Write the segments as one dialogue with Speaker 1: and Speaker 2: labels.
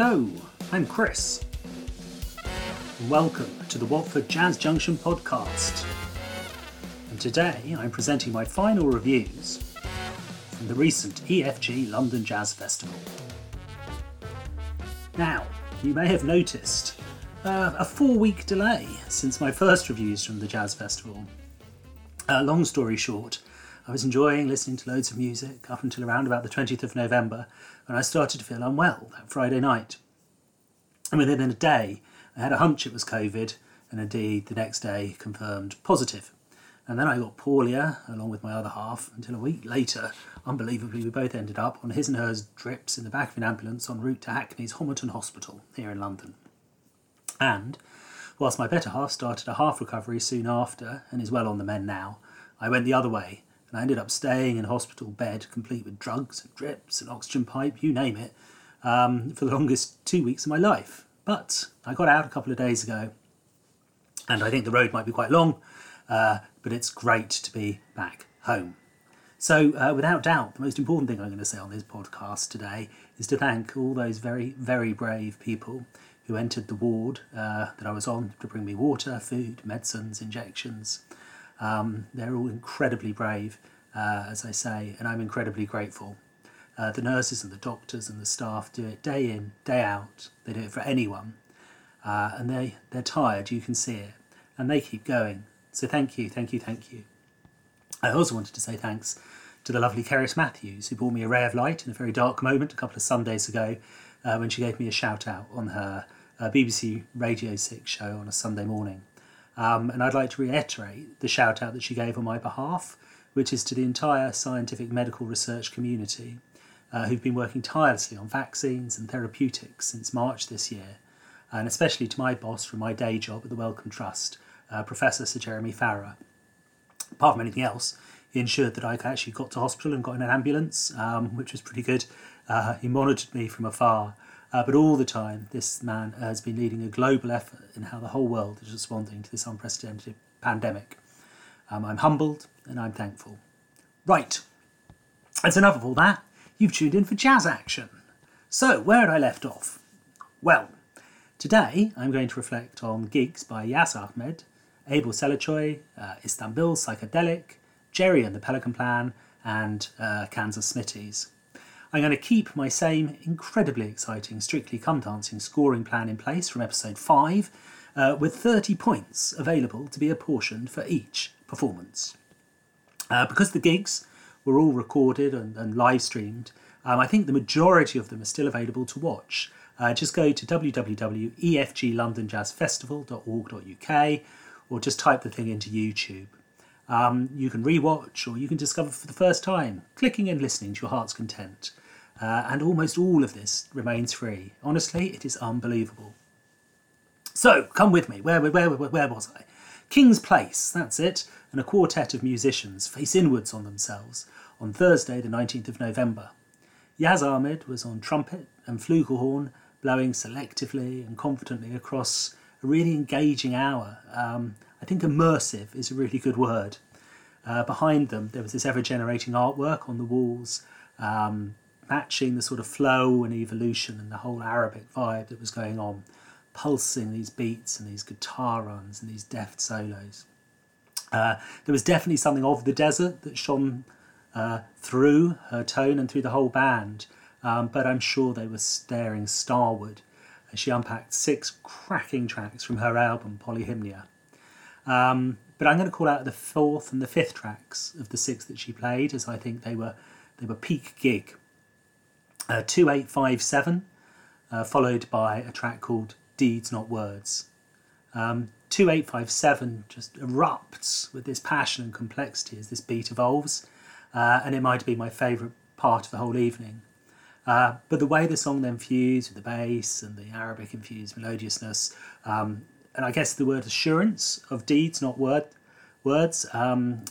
Speaker 1: Hello, I'm Chris. Welcome to the Watford Jazz Junction podcast. And today I'm presenting my final reviews from the recent EFG London Jazz Festival. Now, you may have noticed uh, a four week delay since my first reviews from the Jazz Festival. Uh, long story short, I was enjoying listening to loads of music up until around about the 20th of November when I started to feel unwell that Friday night. And within a day, I had a hunch it was COVID, and indeed the next day confirmed positive. And then I got poorlier along with my other half until a week later, unbelievably, we both ended up on his and hers drips in the back of an ambulance en route to Hackney's Homerton Hospital here in London. And whilst my better half started a half recovery soon after and is well on the mend now, I went the other way and I ended up staying in a hospital bed complete with drugs and drips and oxygen pipe, you name it, um, for the longest two weeks of my life. But I got out a couple of days ago, and I think the road might be quite long, uh, but it's great to be back home. So, uh, without doubt, the most important thing I'm going to say on this podcast today is to thank all those very, very brave people who entered the ward uh, that I was on to bring me water, food, medicines, injections. Um, they're all incredibly brave, uh, as I say, and I'm incredibly grateful. Uh, the nurses and the doctors and the staff do it day in, day out. They do it for anyone. Uh, and they, they're tired, you can see it. And they keep going. So thank you, thank you, thank you. I also wanted to say thanks to the lovely Cerys Matthews, who brought me a ray of light in a very dark moment a couple of Sundays ago uh, when she gave me a shout out on her uh, BBC Radio 6 show on a Sunday morning. Um, and I'd like to reiterate the shout out that she gave on my behalf, which is to the entire scientific medical research community uh, who've been working tirelessly on vaccines and therapeutics since March this year, and especially to my boss from my day job at the Wellcome Trust, uh, Professor Sir Jeremy Farrar. Apart from anything else, he ensured that I actually got to hospital and got in an ambulance, um, which was pretty good. Uh, he monitored me from afar uh, but all the time, this man has been leading a global effort in how the whole world is responding to this unprecedented pandemic. Um, I'm humbled and I'm thankful. Right, that's enough of all that. You've tuned in for Jazz Action. So, where had I left off? Well, today I'm going to reflect on gigs by Yazz Ahmed, Abel Selaocoe, uh, Istanbul Psychedelic, Jerry and the Pelican Plan, and uh, Kansas Smitty's. I'm going to keep my same incredibly exciting Strictly Come Dancing scoring plan in place from episode 5, uh, with 30 points available to be apportioned for each performance. Uh, because the gigs were all recorded and, and live streamed, um, I think the majority of them are still available to watch. Uh, just go to www.efglondonjazzfestival.org.uk or just type the thing into YouTube. Um, you can rewatch or you can discover for the first time, clicking and listening to your heart's content. Uh, and almost all of this remains free. Honestly, it is unbelievable. So, come with me. Where, where, where, where was I? King's Place, that's it, and a quartet of musicians face inwards on themselves on Thursday, the 19th of November. Yazz Ahmed was on trumpet and flugelhorn, blowing selectively and confidently across a really engaging hour. Um, I think immersive is a really good word. Uh, behind them, there was this ever generating artwork on the walls, um, matching the sort of flow and evolution and the whole Arabic vibe that was going on, pulsing these beats and these guitar runs and these deft solos. Uh, there was definitely something of the desert that shone uh, through her tone and through the whole band, um, but I'm sure they were staring starward as she unpacked six cracking tracks from her album Polyhymnia. Um, but I'm going to call out the fourth and the fifth tracks of the six that she played, as I think they were they were peak gig uh, 2857, uh, followed by a track called Deeds Not Words. Um, 2857 just erupts with this passion and complexity as this beat evolves, uh, and it might be my favourite part of the whole evening. Uh, but the way the song then fused with the bass and the Arabic infused melodiousness, um, and I guess the word assurance of deeds, not word words, um,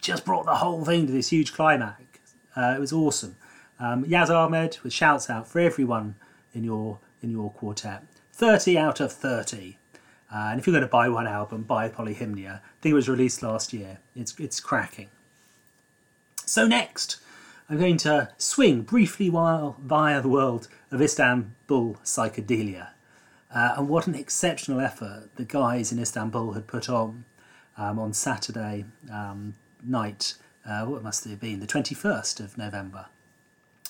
Speaker 1: just brought the whole thing to this huge climax. Uh, it was awesome. Um, Yazz Ahmed with shouts out for everyone in your in your quartet. 30 out of 30. Uh, and if you're going to buy one album, buy Polyhymnia. I think it was released last year. It's, it's cracking. So, next, I'm going to swing briefly while via the world of Istanbul psychedelia. Uh, and what an exceptional effort the guys in Istanbul had put on um, on Saturday um, night. Uh, what must it have been? The 21st of November.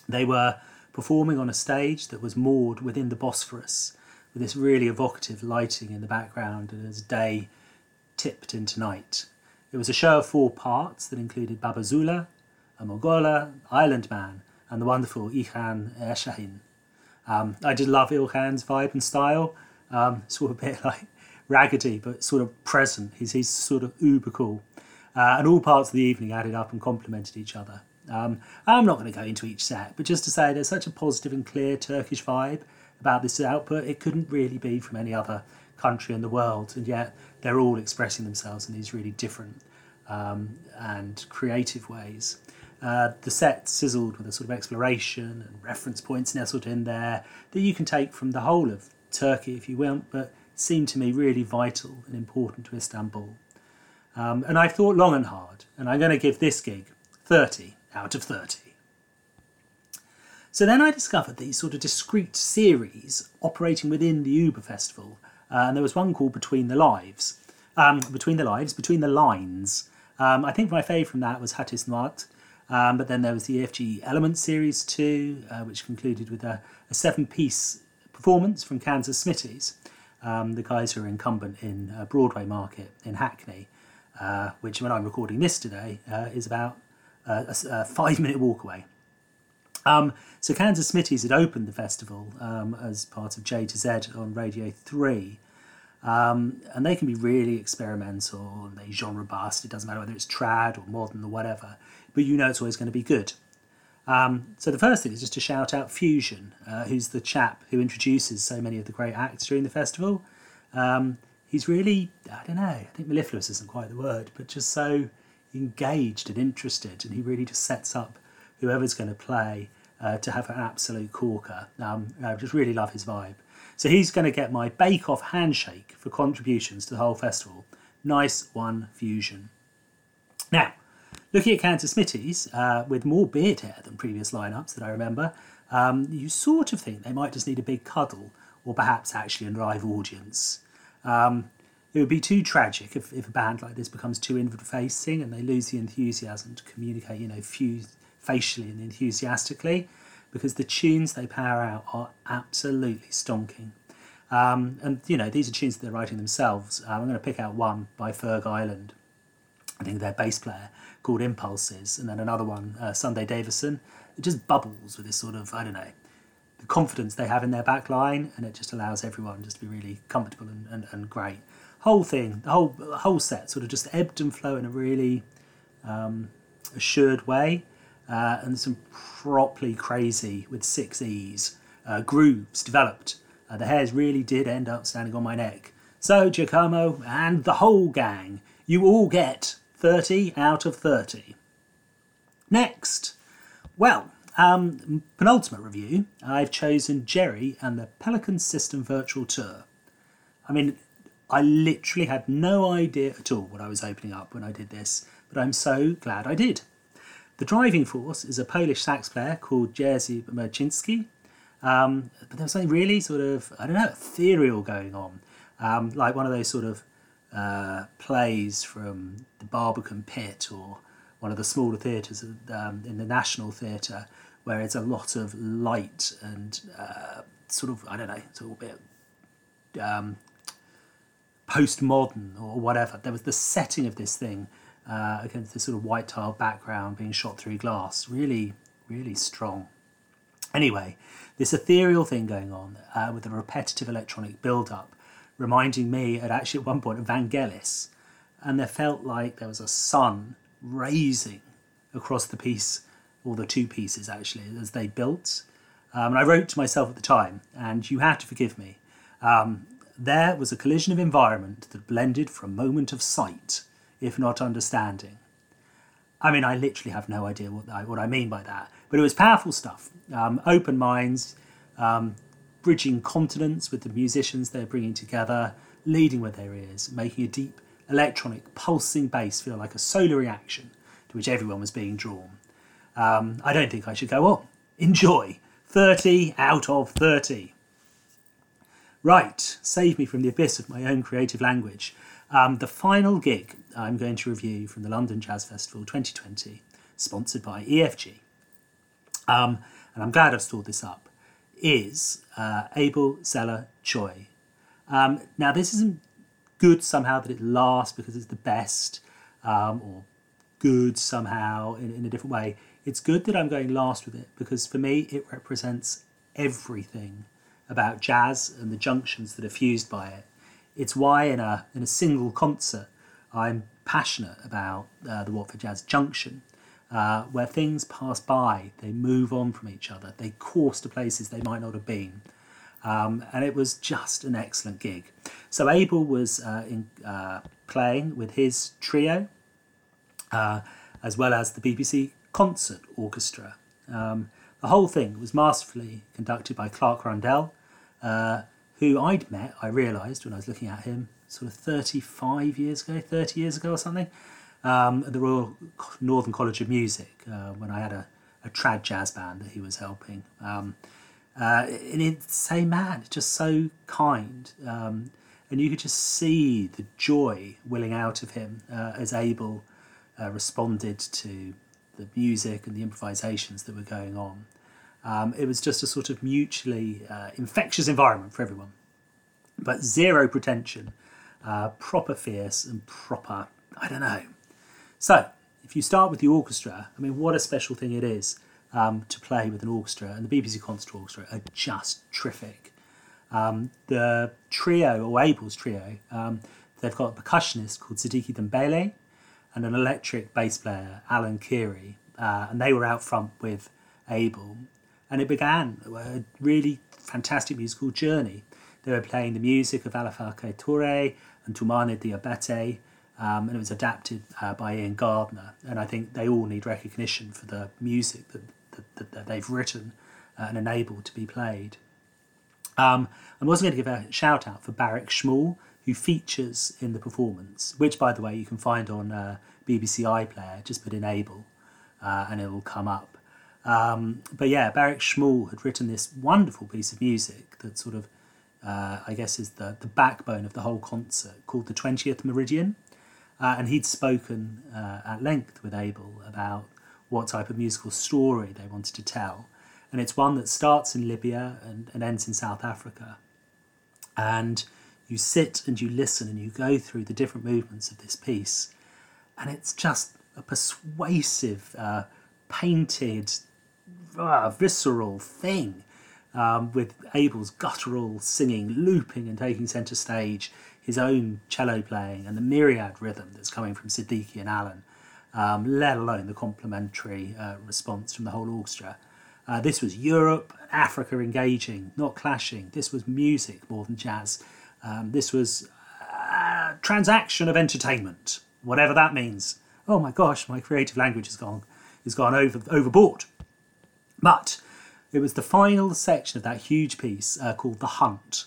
Speaker 1: They were performing on a stage that was moored within the Bosphorus with this really evocative lighting in the background and as day tipped into night. It was a show of four parts that included Baba Zula, a Mongola, Island Man, and the wonderful Ilhan Ersahin. Um, I did love Ilhan's vibe and style, um, sort of a bit like raggedy, but sort of present. He's, he's sort of uber cool. Uh, and all parts of the evening added up and complemented each other. Um, I'm not going to go into each set, but just to say there's such a positive and clear Turkish vibe about this output. It couldn't really be from any other country in the world, and yet they're all expressing themselves in these really different um, and creative ways. Uh, the set sizzled with a sort of exploration and reference points nestled in there that you can take from the whole of Turkey if you will, but seemed to me really vital and important to Istanbul. Um, and I've thought long and hard, and I'm going to give this gig 30 out of 30. So then I discovered these sort of discrete series operating within the Uber Festival, uh, and there was one called Between the Lives. Um, between the Lives, Between the Lines. Um, I think my favourite from that was Hatis Noit, um, but then there was the EFG Element Series 2, uh, which concluded with a, a seven piece performance from Kansas Smitty's, um, the guys who are incumbent in uh, Broadway Market in Hackney, uh, which when I'm recording this today uh, is about uh, a, a, five minute walk away. Um, so Kansas Smitty's had opened the festival um, as part of J to Z on Radio 3. Um, and they can be really experimental and they genre bust. It doesn't matter whether it's trad or modern or whatever, but you know it's always going to be good. Um, so the first thing is just to shout out Fusion, uh, who's the chap who introduces so many of the great acts during the festival. Um, he's really, I don't know, I think mellifluous isn't quite the word, but just so engaged and interested, and he really just sets up whoever's going to play uh, to have an absolute corker. Um, I just really love his vibe. So he's going to get my Bake Off handshake for contributions to the whole festival. Nice one, Fusion. Now, looking at Kansas Smitty's, uh, with more beard hair than previous lineups that I remember, um, you sort of think they might just need a big cuddle or perhaps actually a live audience. Um, it would be too tragic if, if a band like this becomes too inward facing and they lose the enthusiasm to communicate, you know, facially and enthusiastically, because the tunes they power out are absolutely stonking. Um, and you know, these are tunes that they're writing themselves. Um, I'm going to pick out one by Ferg Ireland, I think their bass player, called Impulses, and then another one, uh, Sunday Davison. It just bubbles with this sort of, I don't know, the confidence they have in their back line, and it just allows everyone just to be really comfortable and, and, and great whole thing, the whole the whole set sort of just ebbed and flowed in a really um, assured way, uh, and some properly crazy with six E's uh, grooves developed. Uh, the hairs really did end up standing on my neck. So Giacomo and the whole gang, you all get 30 out of 30. Next, well, um, penultimate review, I've chosen Jerry and the Pelican System Virtual Tour. I mean, I literally had no idea at all what I was opening up when I did this, but I'm so glad I did. The driving force is a Polish sax player called Jerzy Mączyński, um, but there was something really sort of, I don't know, ethereal going on, um, like one of those sort of uh, plays from the Barbican Pit or one of the smaller theatres um, in the National Theatre, where it's a lot of light and uh, sort of, I don't know, it's a bit um, postmodern or whatever. There was the setting of this thing uh, against this sort of white tile background being shot through glass. Really, really strong. Anyway, this ethereal thing going on uh, with a repetitive electronic build up, reminding me at actually at one point of Vangelis. And there felt like there was a sun raising across the piece, or the two pieces actually, as they built. Um, and I wrote to myself at the time, and you have to forgive me. Um, there was a collision of environment that blended for a moment of sight, if not understanding. I mean, I literally have no idea what I, what I mean by that, but it was powerful stuff. Um, open minds, um, bridging continents with the musicians they're bringing together, leading with their ears, making a deep electronic pulsing bass feel like a solar reaction to which everyone was being drawn. Um, I don't think I should go on. Enjoy. 30 out of 30. Right, save me from the abyss of my own creative language. Um, the final gig I'm going to review from the London Jazz Festival 2020, sponsored by EFG, um, and I'm glad I've stored this up, is uh, Abel Zeller Choi. Um, now, this isn't good somehow that it lasts because it's the best, um, or good somehow in, in a different way. It's good that I'm going last with it because for me it represents everything about jazz and the junctions that are fused by it. It's why in a in a single concert I'm passionate about uh, the Watford Jazz Junction, uh, where things pass by, they move on from each other, they course to places they might not have been. Um, and it was just an excellent gig. So Abel was uh, in, uh, playing with his trio, uh, as well as the BBC Concert Orchestra. Um, the whole thing was masterfully conducted by Clark Rundell, uh, who I'd met, I realised when I was looking at him, sort of 35 years ago, 30 years ago or something, um, at the Royal Northern College of Music, uh, when I had a, a trad jazz band that he was helping. Um, uh, and it's same man, just so kind. Um, and you could just see the joy willing out of him uh, as Abel uh, responded to the music and the improvisations that were going on. Um, it was just a sort of mutually uh, infectious environment for everyone, but zero pretension, uh, proper fierce and proper, I don't know. So, if you start with the orchestra, I mean, what a special thing it is um, to play with an orchestra, and the BBC Concert Orchestra are just terrific. Um, the trio, or Abel's trio, um, they've got a percussionist called Sidiki Dembele and an electric bass player, Alan Keary, uh, and they were out front with Abel. And it began a really fantastic musical journey. They were playing the music of Alapha Toure and Toumani Diabaté, um, and it was adapted uh, by Ian Gardner. And I think they all need recognition for the music that that, that they've written uh, and enabled to be played. Um, I'm also going to give a shout out for Barak Schmool, who features in the performance, which, by the way, you can find on uh, BBC iPlayer. Just put Enable uh, and it will come up. Um, but yeah, Barak Schmool had written this wonderful piece of music that sort of, uh, I guess, is the, the backbone of the whole concert called The 20th Meridian. Uh, and he'd spoken uh, at length with Abel about what type of musical story they wanted to tell. And it's one that starts in Libya and, and ends in South Africa. And you sit and you listen and you go through the different movements of this piece. And it's just a persuasive, uh, painted, uh, visceral thing. Um, with Abel's guttural singing looping and taking centre stage, his own cello playing, and the myriad rhythm that's coming from Sidiki and Alan um, let alone the complementary uh, response from the whole orchestra. Uh, this was Europe and Africa engaging, not clashing. This was music more than jazz. Um, this was a transaction of entertainment, whatever that means. Oh my gosh, my creative language has gone has gone over overboard. But it was the final section of that huge piece uh, called The Hunt,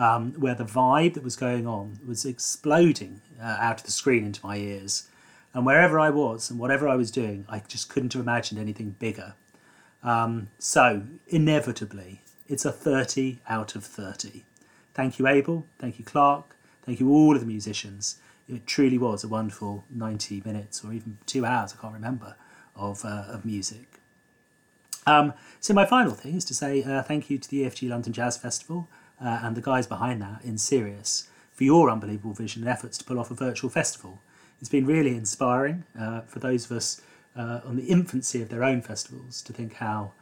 Speaker 1: um, where the vibe that was going on was exploding uh, out of the screen into my ears. And wherever I was and whatever I was doing, I just couldn't have imagined anything bigger. Um, so, inevitably, it's a 30 out of 30. Thank you, Abel. Thank you, Clark. Thank you, all of the musicians. It truly was a wonderful 90 minutes or even two hours, I can't remember, of, uh, of music. Um, so, my final thing is to say uh, thank you to the EFG London Jazz Festival uh, and the guys behind that in Serious for your unbelievable vision and efforts to pull off a virtual festival it's been really inspiring uh, for those of us uh, on the infancy of their own festivals to think how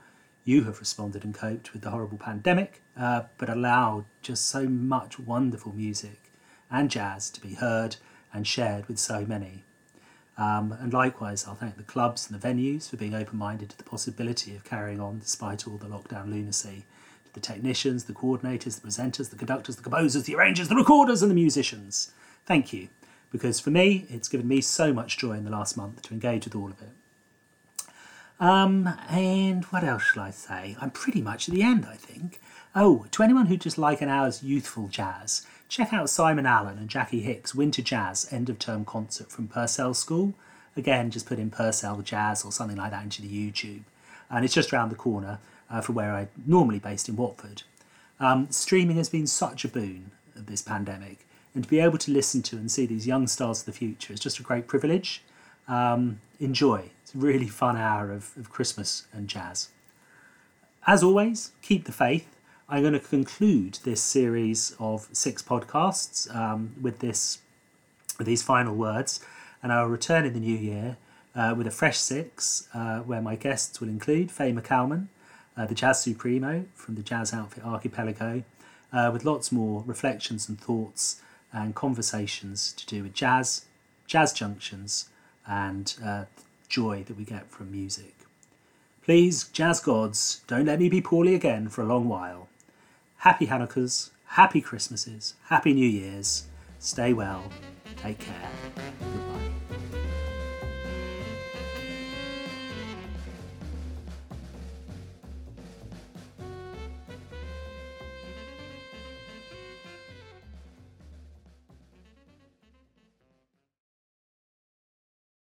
Speaker 1: you have responded and coped with the horrible pandemic, uh, but allowed just so much wonderful music and jazz to be heard and shared with so many. Um, and likewise, I'll thank the clubs and the venues for being open minded to the possibility of carrying on despite all the lockdown lunacy. The technicians, the coordinators, the presenters, the conductors, the composers, the arrangers, the recorders, and the musicians. Thank you because for me, it's given me so much joy in the last month to engage with all of it. Um, and what else shall I say? I'm pretty much at the end, I think. Oh, to anyone who just like an hour's youthful jazz, check out Simon Allen and Jackie Hicks' Winter Jazz End of Term concert from Purcell School again, just put in Purcell Jazz or something like that into the YouTube. And it's just around the corner uh, from where I'm normally based in Watford. Um, streaming has been such a boon of this pandemic, and to be able to listen to and see these young stars of the future is just a great privilege. Um, enjoy. It's a really fun hour of, of Christmas and jazz. As always, keep the faith. I'm going to conclude this series of six podcasts um, with this with these final words, and I'll return in the new year uh, with a fresh six, uh, where my guests will include Faye McCalman, uh, the Jazz Supremo from the jazz outfit Archipelago, uh, with lots more reflections and thoughts and conversations to do with jazz, jazz junctions, and uh, joy that we get from music. Please, jazz gods, don't let me be poorly again for a long while. Happy Hanukkahs, happy Christmases, happy New Years. Stay well, take care.